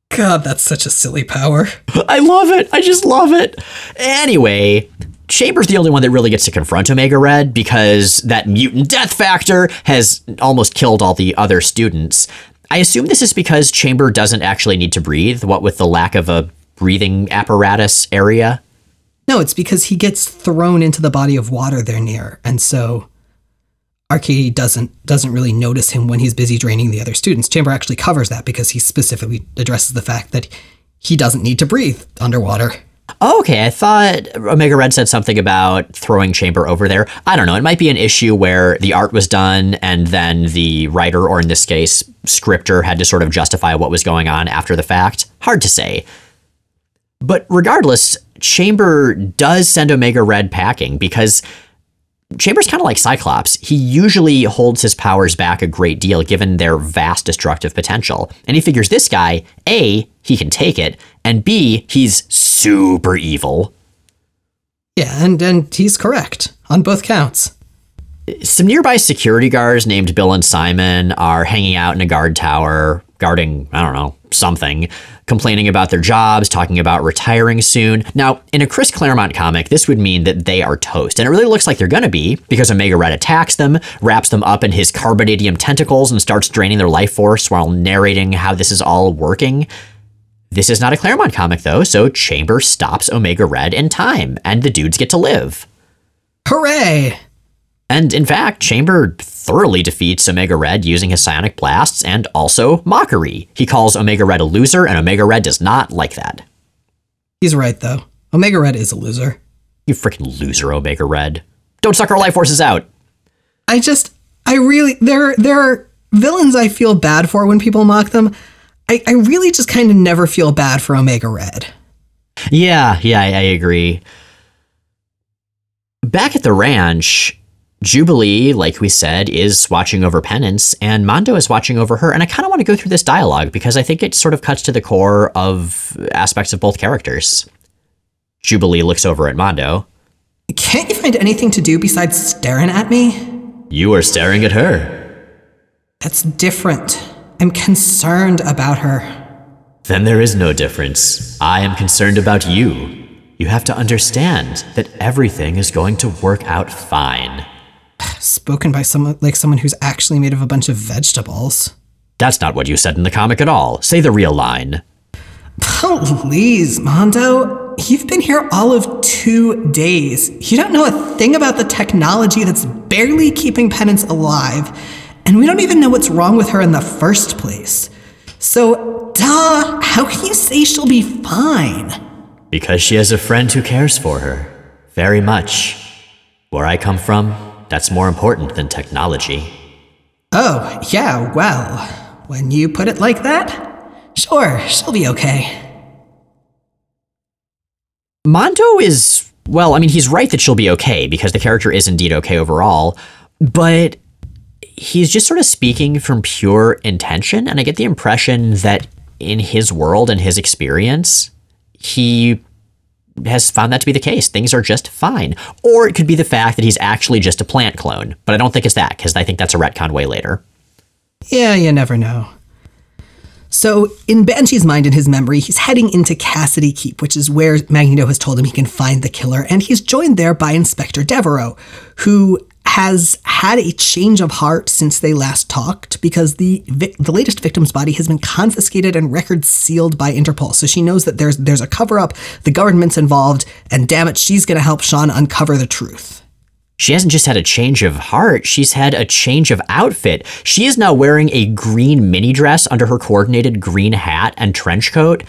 God, that's such a silly power. I love it. I just love it. Anyway, Chamber's the only one that really gets to confront Omega Red because that mutant death factor has almost killed all the other students. I assume this is because Chamber doesn't actually need to breathe, what with the lack of a breathing apparatus area. No, it's because he gets thrown into the body of water they're near, and so Arkady doesn't doesn't really notice him when he's busy draining the other students. Chamber actually covers that because he specifically addresses the fact that he doesn't need to breathe underwater. Oh, okay, I thought Omega Red said something about throwing Chamber over there. I don't know. It might be an issue where the art was done and then the writer, or in this case, scripter, had to sort of justify what was going on after the fact. Hard to say. But regardless, Chamber does send Omega Red packing because Chamber's kind of like Cyclops. He usually holds his powers back a great deal given their vast destructive potential. And he figures this guy, A, he can take it, and B, he's super evil. Yeah, and, and he's correct on both counts. Some nearby security guards named Bill and Simon are hanging out in a guard tower, guarding, I don't know, something, complaining about their jobs, talking about retiring soon. Now, in a Chris Claremont comic, this would mean that they are toast. And it really looks like they're going to be because Omega Red attacks them, wraps them up in his carbonadium tentacles, and starts draining their life force while narrating how this is all working. This is not a Claremont comic, though, so Chamber stops Omega Red in time, and the dudes get to live. Hooray! And in fact, Chamber thoroughly defeats Omega Red using his psionic blasts and also mockery. He calls Omega Red a loser, and Omega Red does not like that. He's right, though. Omega Red is a loser. You freaking loser, Omega Red. Don't suck our life forces out. I just, I really, there, there are villains I feel bad for when people mock them. I, I really just kind of never feel bad for Omega Red. Yeah, yeah, I, I agree. Back at the ranch, Jubilee, like we said, is watching over Penance, and Mondo is watching over her. And I kind of want to go through this dialogue because I think it sort of cuts to the core of aspects of both characters. Jubilee looks over at Mondo. Can't you find anything to do besides staring at me? You are staring at her. That's different. I'm concerned about her. Then there is no difference. I am concerned about you. You have to understand that everything is going to work out fine spoken by someone like someone who's actually made of a bunch of vegetables. That's not what you said in the comic at all. Say the real line. Please, Mondo. you've been here all of two days. You don't know a thing about the technology that's barely keeping Penance alive, and we don't even know what's wrong with her in the first place. So, duh, how can you say she'll be fine? Because she has a friend who cares for her. Very much. Where I come from, that's more important than technology. Oh, yeah, well, when you put it like that, sure, she'll be okay. Mondo is, well, I mean, he's right that she'll be okay because the character is indeed okay overall, but he's just sort of speaking from pure intention. And I get the impression that in his world and his experience, he has found that to be the case. Things are just fine. Or it could be the fact that he's actually just a plant clone. But I don't think it's that, because I think that's a retcon way later. Yeah, you never know. So, in Banshee's mind and his memory, he's heading into Cassidy Keep, which is where Magneto has told him he can find the killer, and he's joined there by Inspector Devereaux, who has had a change of heart since they last talked because the the latest victim's body has been confiscated and records sealed by Interpol. So she knows that there's there's a cover up, the government's involved, and damn it, she's going to help Sean uncover the truth. She hasn't just had a change of heart, she's had a change of outfit. She is now wearing a green mini dress under her coordinated green hat and trench coat.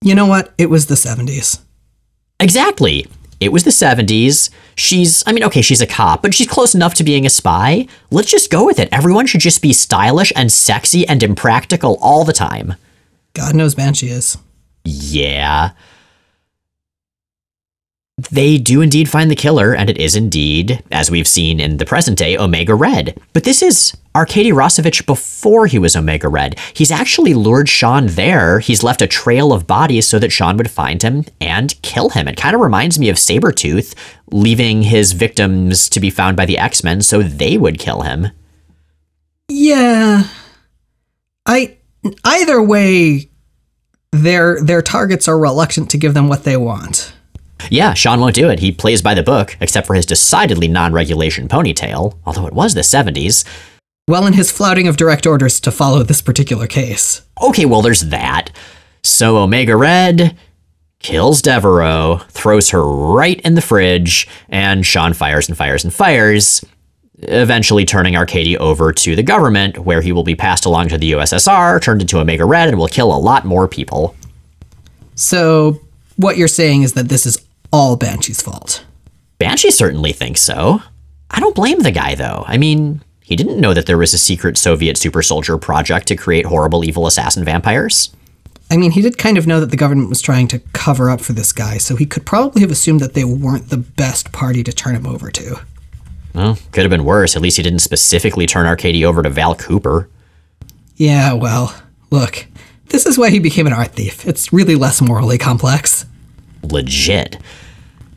You know what? It was the 70s. Exactly. It was the 70s. She's, I mean, okay, she's a cop, but she's close enough to being a spy. Let's just go with it. Everyone should just be stylish and sexy and impractical all the time. God knows man, she is. Yeah. They do indeed find the killer, and it is indeed, as we've seen in the present day, Omega Red. But this is Arkady Rossovich before he was Omega Red. He's actually lured Sean there. He's left a trail of bodies so that Sean would find him and kill him. It kind of reminds me of Sabretooth leaving his victims to be found by the X Men so they would kill him. Yeah. I either way their their targets are reluctant to give them what they want. Yeah, Sean won't do it. He plays by the book, except for his decidedly non regulation ponytail, although it was the 70s. Well, in his flouting of direct orders to follow this particular case. Okay, well, there's that. So Omega Red kills Devereaux, throws her right in the fridge, and Sean fires and fires and fires, eventually turning Arkady over to the government, where he will be passed along to the USSR, turned into Omega Red, and will kill a lot more people. So, what you're saying is that this is all Banshee's fault. Banshee certainly thinks so. I don't blame the guy, though. I mean, he didn't know that there was a secret Soviet super soldier project to create horrible, evil assassin vampires. I mean, he did kind of know that the government was trying to cover up for this guy, so he could probably have assumed that they weren't the best party to turn him over to. Well, could have been worse. At least he didn't specifically turn Arkady over to Val Cooper. Yeah, well, look, this is why he became an art thief. It's really less morally complex. Legit.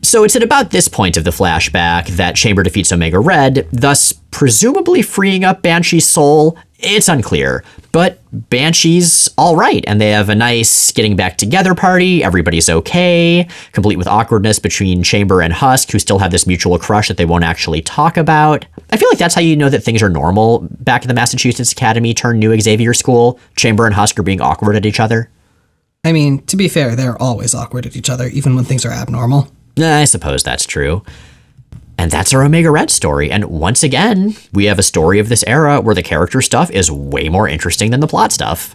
So it's at about this point of the flashback that Chamber defeats Omega Red, thus presumably freeing up Banshee's soul. It's unclear, but Banshee's all right, and they have a nice getting back together party. Everybody's okay, complete with awkwardness between Chamber and Husk, who still have this mutual crush that they won't actually talk about. I feel like that's how you know that things are normal back in the Massachusetts Academy turned New Xavier School. Chamber and Husk are being awkward at each other. I mean, to be fair, they're always awkward at each other, even when things are abnormal. I suppose that's true. And that's our Omega Red story. And once again, we have a story of this era where the character stuff is way more interesting than the plot stuff.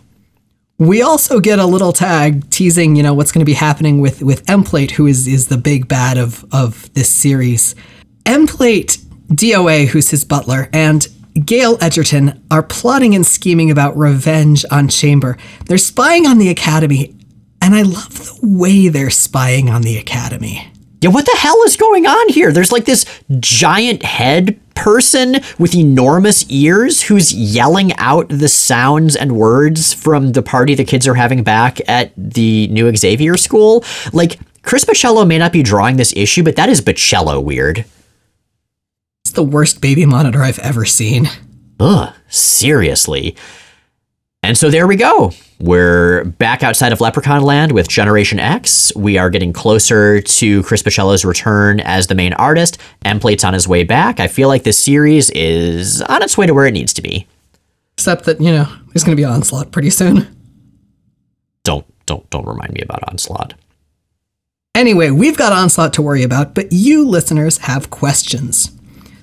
We also get a little tag teasing, you know, what's going to be happening with with Emplate, who is is the big bad of of this series. Emplate, DOA, who's his butler, and Gail Edgerton are plotting and scheming about revenge on Chamber. They're spying on the Academy, and I love the way they're spying on the Academy. Yeah, what the hell is going on here? There's like this giant head person with enormous ears who's yelling out the sounds and words from the party the kids are having back at the new Xavier school. Like, Chris Bachalo may not be drawing this issue, but that is Bachalo weird. It's the worst baby monitor I've ever seen. Ugh, seriously. And so there we go. We're back outside of Leprechaun Land with Generation X. We are getting closer to Chris Bachalo's return as the main artist. Emplate's on his way back. I feel like this series is on its way to where it needs to be. Except that, you know, there's going to be Onslaught pretty soon. Don't don't don't remind me about Onslaught. Anyway, we've got Onslaught to worry about, but you listeners have questions.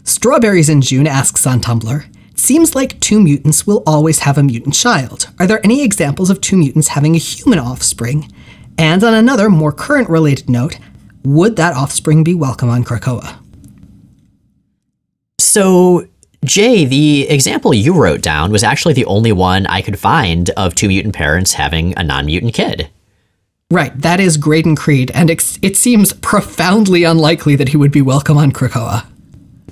Strawberries in June asks on Tumblr Seems like two mutants will always have a mutant child. Are there any examples of two mutants having a human offspring? And on another, more current related note, would that offspring be welcome on Krakoa? So, Jay, the example you wrote down was actually the only one I could find of two mutant parents having a non mutant kid. Right, that is Graydon Creed, and it, it seems profoundly unlikely that he would be welcome on Krakoa.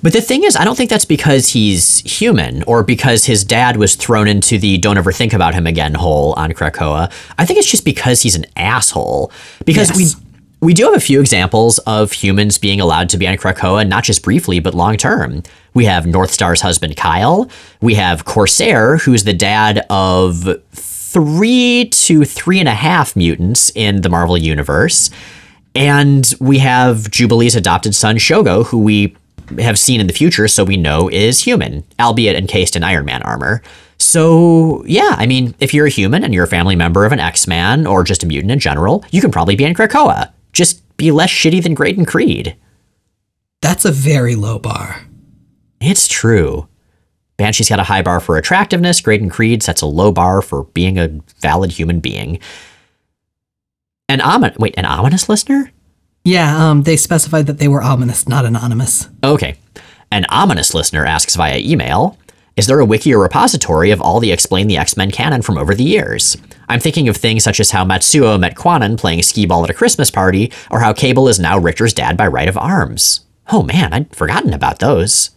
But the thing is, I don't think that's because he's human or because his dad was thrown into the don't ever think about him again hole on Krakoa. I think it's just because he's an asshole. Because Yes. we we do have a few examples of humans being allowed to be on Krakoa, not just briefly, but long term. We have Northstar's husband Kyle. We have Corsair, who's the dad of three to three and a half mutants in the Marvel Universe. And we have Jubilee's adopted son, Shogo, who we have seen in the future, so we know is human, albeit encased in Iron Man armor. So, yeah, I mean, if you're a human and you're a family member of an X Man or just a mutant in general, you can probably be in Krakoa. Just be less shitty than Graydon Creed. That's a very low bar. It's true. Banshee's got a high bar for attractiveness. Graydon Creed sets a low bar for being a valid human being. An omin- wait, an ominous listener? Yeah, um, they specified that they were ominous, not anonymous. Okay. An ominous listener asks via email Is there a wiki or repository of all the Explain the X Men canon from over the years? I'm thinking of things such as how Matsuo met Kwannon playing skee ball at a Christmas party, or how Cable is now Rictor's dad by right of arms. Oh man, I'd forgotten about those.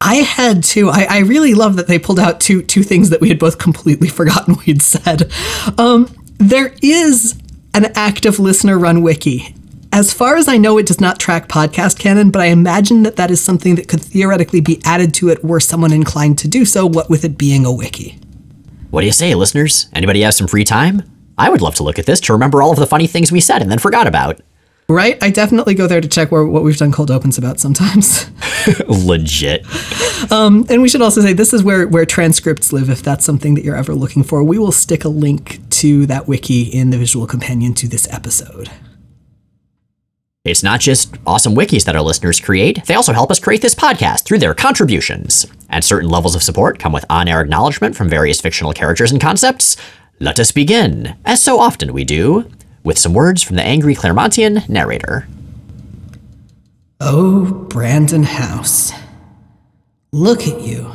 I had to. I, I really love that they pulled out two two things that we had both completely forgotten we'd said. Um, there is an active listener run wiki. As far as I know, it does not track podcast canon, but I imagine that that is something that could theoretically be added to it were someone inclined to do so. What with it being a wiki. What do you say, listeners? Anybody have some free time? I would love to look at this to remember all of the funny things we said and then forgot about. Right? I definitely go there to check where, what we've done cold opens about sometimes. Legit. Um, and we should also say this is where, where transcripts live if that's something that you're ever looking for. We will stick a link to that wiki in the visual companion to this episode. It's not just awesome wikis that our listeners create, they also help us create this podcast through their contributions. And certain levels of support come with on air acknowledgement from various fictional characters and concepts. Let us begin, as so often we do, with some words from the angry Claremontian narrator. Oh, Brandon House. Look at you.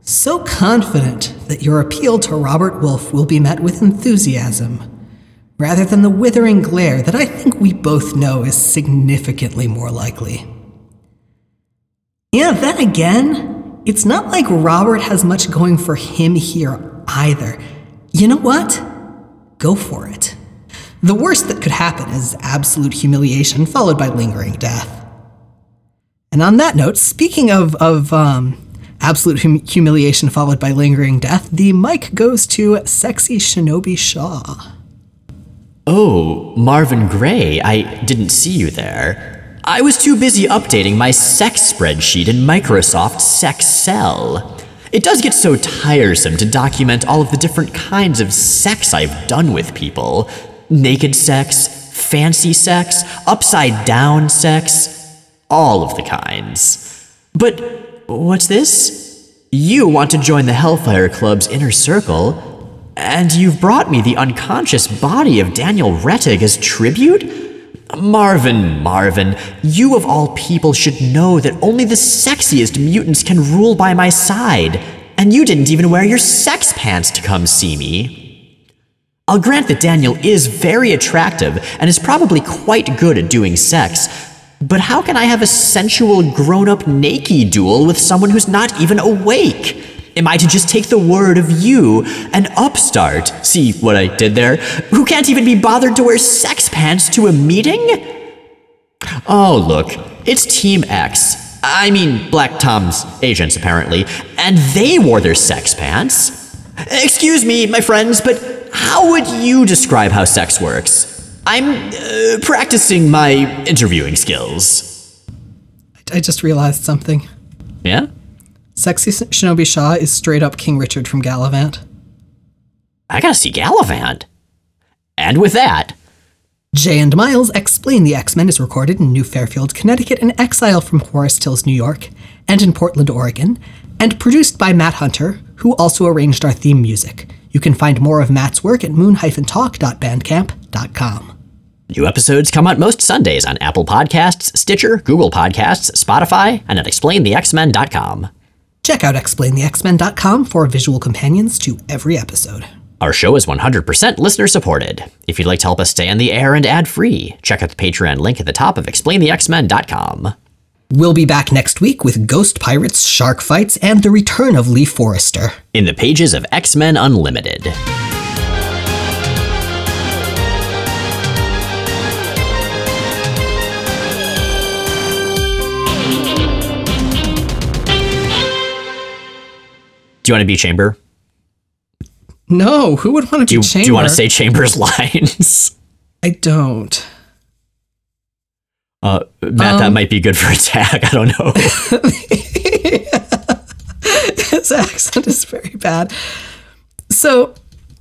So confident that your appeal to Robert Wolfe will be met with enthusiasm, rather than the withering glare that I think we both know is significantly more likely. Yeah, then again, it's not like Robert has much going for him here either. You know what? Go for it. The worst that could happen is absolute humiliation followed by lingering death. And on that note, speaking of of um, absolute hum- humiliation followed by lingering death, the mic goes to sexy Shinobi Shaw. Oh, Marvin Gray, I didn't see you there. I was too busy updating my sex spreadsheet in Microsoft Sexcel. It does get so tiresome to document all of the different kinds of sex I've done with people naked sex, fancy sex, upside down sex, all of the kinds. But what's this? You want to join the Hellfire Club's inner circle, and you've brought me the unconscious body of Daniel Rettig as tribute? Marvin, Marvin, you of all people should know that only the sexiest mutants can rule by my side, and you didn't even wear your sex pants to come see me. I'll grant that Daniel is very attractive and is probably quite good at doing sex, but how can I have a sensual grown up naked duel with someone who's not even awake? Am I to just take the word of you, an upstart, see what I did there, who can't even be bothered to wear sex pants to a meeting? Oh, look, it's Team X. I mean, Black Tom's agents, apparently, and they wore their sex pants. Excuse me, my friends, but how would you describe how sex works? I'm uh, practicing my interviewing skills. I just realized something. Yeah? Sexy Shinobi Shaw is straight up King Richard from Galavant. I gotta see Galavant. And with that, Jay and Miles Explain the X Men is recorded in New Fairfield, Connecticut, and Exile from Horace Hills, New York, and in Portland, Oregon, and produced by Matt Hunter, who also arranged our theme music. You can find more of Matt's work at moon-talk.bandcamp.com. New episodes come out most Sundays on Apple Podcasts, Stitcher, Google Podcasts, Spotify, and at explainthexmen.com. Check out explainthexmen.com for visual companions to every episode. Our show is 100% listener supported. If you'd like to help us stay on the air and ad free, check out the Patreon link at the top of explainthexmen.com. We'll be back next week with ghost pirates, shark fights, and the return of Lee Forrester. In the pages of X Men Unlimited. Do you want to be Chamber? No, who would want to Do you, Chamber? do you want to say Chamber's lines? I don't. Uh, Matt, Um, that might be good for a tag. I don't know. His accent is very bad. So